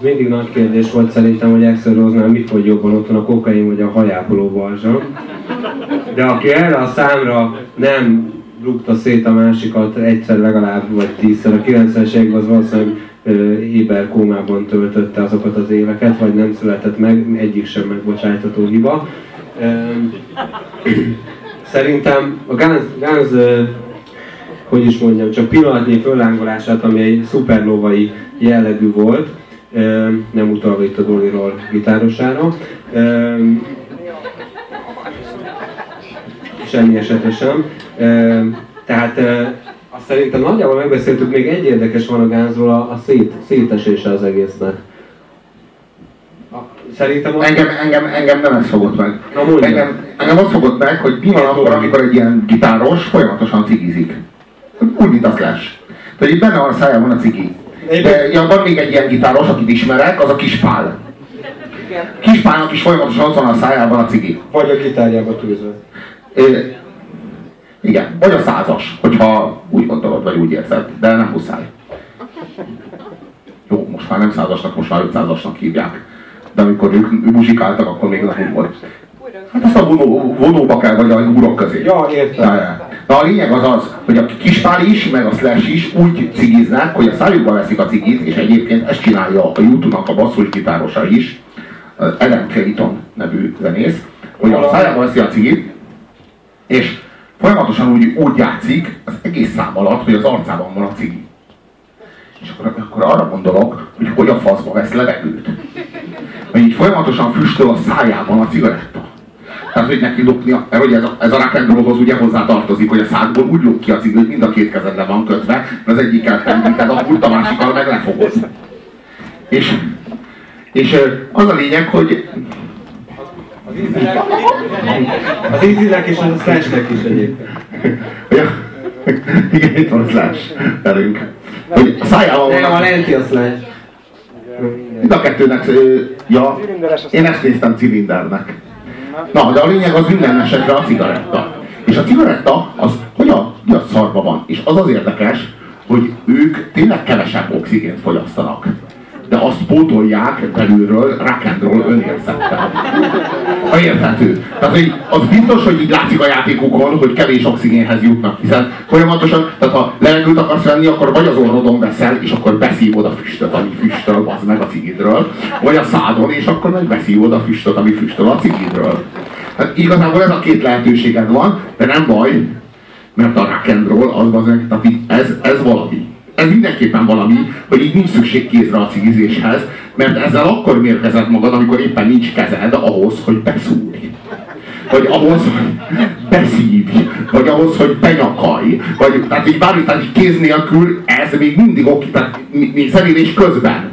mindig nagy kérdés volt szerintem, hogy Rose-nál mi fogy jobban otthon a kokain vagy a hajápoló balzsam. De aki erre a számra nem rúgta szét a másikat egyszer legalább, vagy tízszer, a 90-es években az valószínűleg éber kómában töltötte azokat az éveket, vagy nem született meg, egyik sem megbocsájtató hiba. Szerintem a Guns, hogy is mondjam, csak pillanatnyi föllángolását, ami egy szupernovai jellegű volt, nem utalva itt a Doliról gitárosára. Semmi esetre sem. Tehát azt szerintem nagyjából megbeszéltük, még egy érdekes van a gázról, a, szét, szétesése az egésznek. Szerintem az... engem, engem, engem nem ez fogott meg. Na, engem, engem az fogott meg, hogy mi van akkor, amikor egy ilyen gitáros folyamatosan cigizik. Úgy, mint a Slash. Tehát itt benne van a szájában a cigi. Ja, van még egy ilyen gitáros, akit ismerek, az a Kispál. Kispálnak is folyamatosan ott van a szájában a cigi. Vagy a gitárjában tűzve. Igen, vagy a százas, hogyha úgy gondolod, vagy úgy érzed, de nem muszáj. Jó, most már nem százasnak, most már ötszázasnak hívják. De amikor ők muzsikáltak, akkor még nem volt. Hát ezt a vonó, vonóba kell, vagy a úrok közé. Ja, értem. Ja, De a lényeg az az, hogy a kispál is, meg a slash is úgy cigiznek, hogy a szájukba veszik a cigit, és egyébként ezt csinálja a YouTube-nak a basszusgitárosa is, Adam Clayton nevű zenész, hogy a szájába veszi a cigit, és folyamatosan úgy, úgy játszik az egész szám alatt, hogy az arcában van a cigi. És akkor, akkor arra gondolok, hogy hogy a faszba vesz levegőt. Hogy így folyamatosan füstöl a szájában a cigaretta. Tehát, hogy neki lopnia, mert hogy ez a, ez a rock'n'rollhoz ugye hozzá tartozik, hogy a szádból úgy lop ki a cigit, hogy mind a két kezedre van kötve, mert az egyikkel pendíted, a pult a másikkal meg lefogod. És, és az a lényeg, hogy az ízinek és a slashnek is egyébként. Ja. Igen, itt van a slash velünk. Hogy a szájával van. Nem, a lenti a slash. Mind a kettőnek, ja, én ezt néztem cilindernek. Na, de a lényeg az minden esetre a cigaretta. És a cigaretta az hogy a, mi a szarba van. És az az érdekes, hogy ők tényleg kevesebb oxigént fogyasztanak de azt pótolják belülről rock and roll önérzettel. Ha érthető. Tehát hogy az biztos, hogy így látszik a játékukon, hogy kevés oxigénhez jutnak, hiszen folyamatosan, tehát ha levegőt akarsz venni, akkor vagy az orrodon veszel, és akkor beszívod a füstöt, ami füstöl, az meg a cigidről, vagy a szádon, és akkor meg beszívod a füstöt, ami füstöl a cigidről. Hát igazából ez a két lehetőséged van, de nem baj, mert a rock and roll az, az tehát ez, ez valami ez mindenképpen valami, hogy így nincs szükség kézre a cigizéshez, mert ezzel akkor mérkezed magad, amikor éppen nincs kezed ahhoz, hogy beszúrj. Vagy ahhoz, hogy beszívj, vagy ahhoz, hogy benyakalj, vagy tehát így bármi, tehát így kéz nélkül ez még mindig oké, tehát még zenélés közben.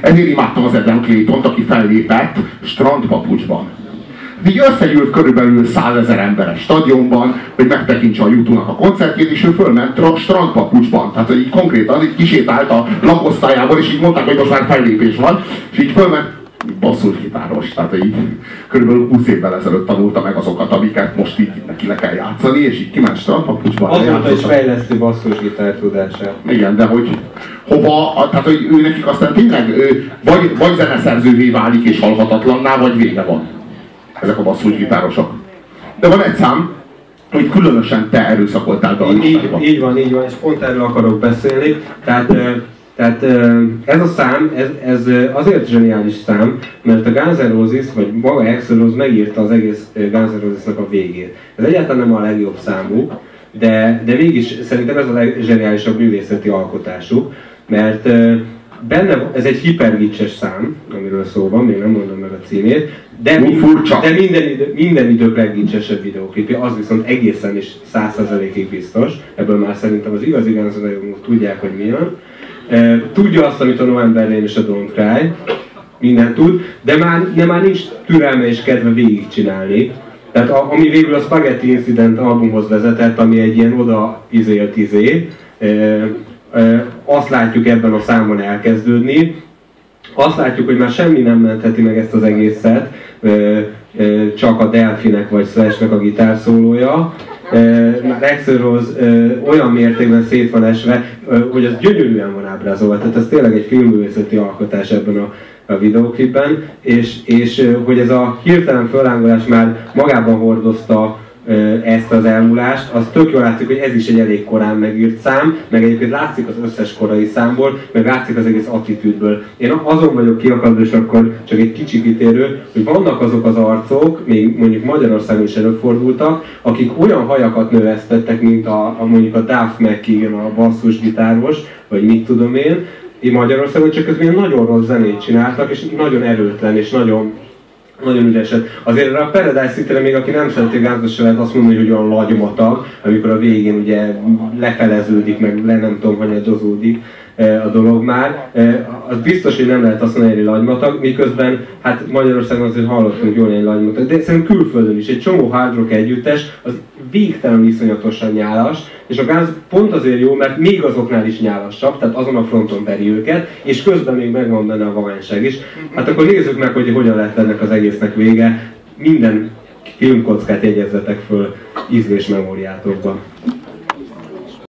Ezért imádtam az Adam clayton aki fellépett strandpapucsban így összegyűlt körülbelül százezer ember egy stadionban, hogy megtekintse a YouTube-nak a koncertjét, és ő fölment a strandpapucsban. Tehát, hogy így konkrétan így kisétált a lakosztályából, és így mondták, hogy most már fellépés van, és így fölment gitáros, tehát így körülbelül 20 évvel ezelőtt tanulta meg azokat, amiket most így neki le kell játszani, és így kiment strandpapucsban. Azóta is fejleszti basszusgitár tudását. Igen, de hogy hova, tehát hogy ő nekik aztán tényleg ő vagy, vagy zeneszerzővé válik és halhatatlanná, vagy vége van ezek a basszusgitárosok. De van egy szám, hogy különösen te erőszakoltál be a így, így van, így van, és pont erről akarok beszélni. Tehát, tehát ez a szám, ez, ez azért zseniális szám, mert a Guns N' Roses, vagy maga Axl Rose megírta az egész Guns N' Roses-nak a végét. Ez egyáltalán nem a legjobb számuk, de, de mégis szerintem ez a legzseniálisabb művészeti alkotásuk, mert benne, ez egy hipergicses szám, amiről szó van, még nem mondom meg a címét, de, mi, de minden, idő, minden idők leggicsesebb videóklipje, az viszont egészen is százszerzelékig biztos, ebből már szerintem az igazi Guns tudják, hogy milyen. Tudja azt, amit a November és a Don't Cry, minden tud, de már, de már nincs türelme és kedve végigcsinálni. Tehát a, ami végül a Spaghetti Incident albumhoz vezetett, ami egy ilyen oda izélt izé, azt látjuk ebben a számon elkezdődni. Azt látjuk, hogy már semmi nem mentheti meg ezt az egészet, csak a Delfinek vagy Slashnek a gitárszólója, Axel Rose olyan mértékben szét van esve, hogy az gyönyörűen van ábrázolva. Tehát ez tényleg egy filmművészeti alkotás ebben a a videóklipben, és, és hogy ez a hirtelen fölángolás már magában hordozta ezt az elmúlást, az tök jól látszik, hogy ez is egy elég korán megírt szám, meg egyébként látszik az összes korai számból, meg látszik az egész attitűdből. Én azon vagyok kiakadva, és akkor csak egy kicsi kitérő, hogy vannak azok az arcok, még mondjuk Magyarországon is előfordultak, akik olyan hajakat növesztettek, mint a, a mondjuk a Duff McKeegan, a basszusgitáros, vagy mit tudom én, Magyarországon, csak közben nagyon rossz zenét csináltak, és nagyon erőtlen, és nagyon nagyon ügyesed. Azért a Paradise city még aki nem szereti gázos lehet azt mondani, hogy olyan lagymatag, amikor a végén ugye lefeleződik, meg le nem tudom, hanyadozódik a dolog már. Az biztos, hogy nem lehet azt mondani, hogy lagymatag, miközben hát Magyarországon azért hallottunk jól egy lagymatag, de szerintem külföldön is egy csomó hard rock együttes, az végtelen iszonyatosan nyálas, és a gáz pont azért jó, mert még azoknál is nyálasabb, tehát azon a fronton veri őket, és közben még megvan benne a vagányság is. Hát akkor nézzük meg, hogy hogyan lett ennek az egésznek vége. Minden filmkockát jegyezzetek föl ízlés memóriátokban.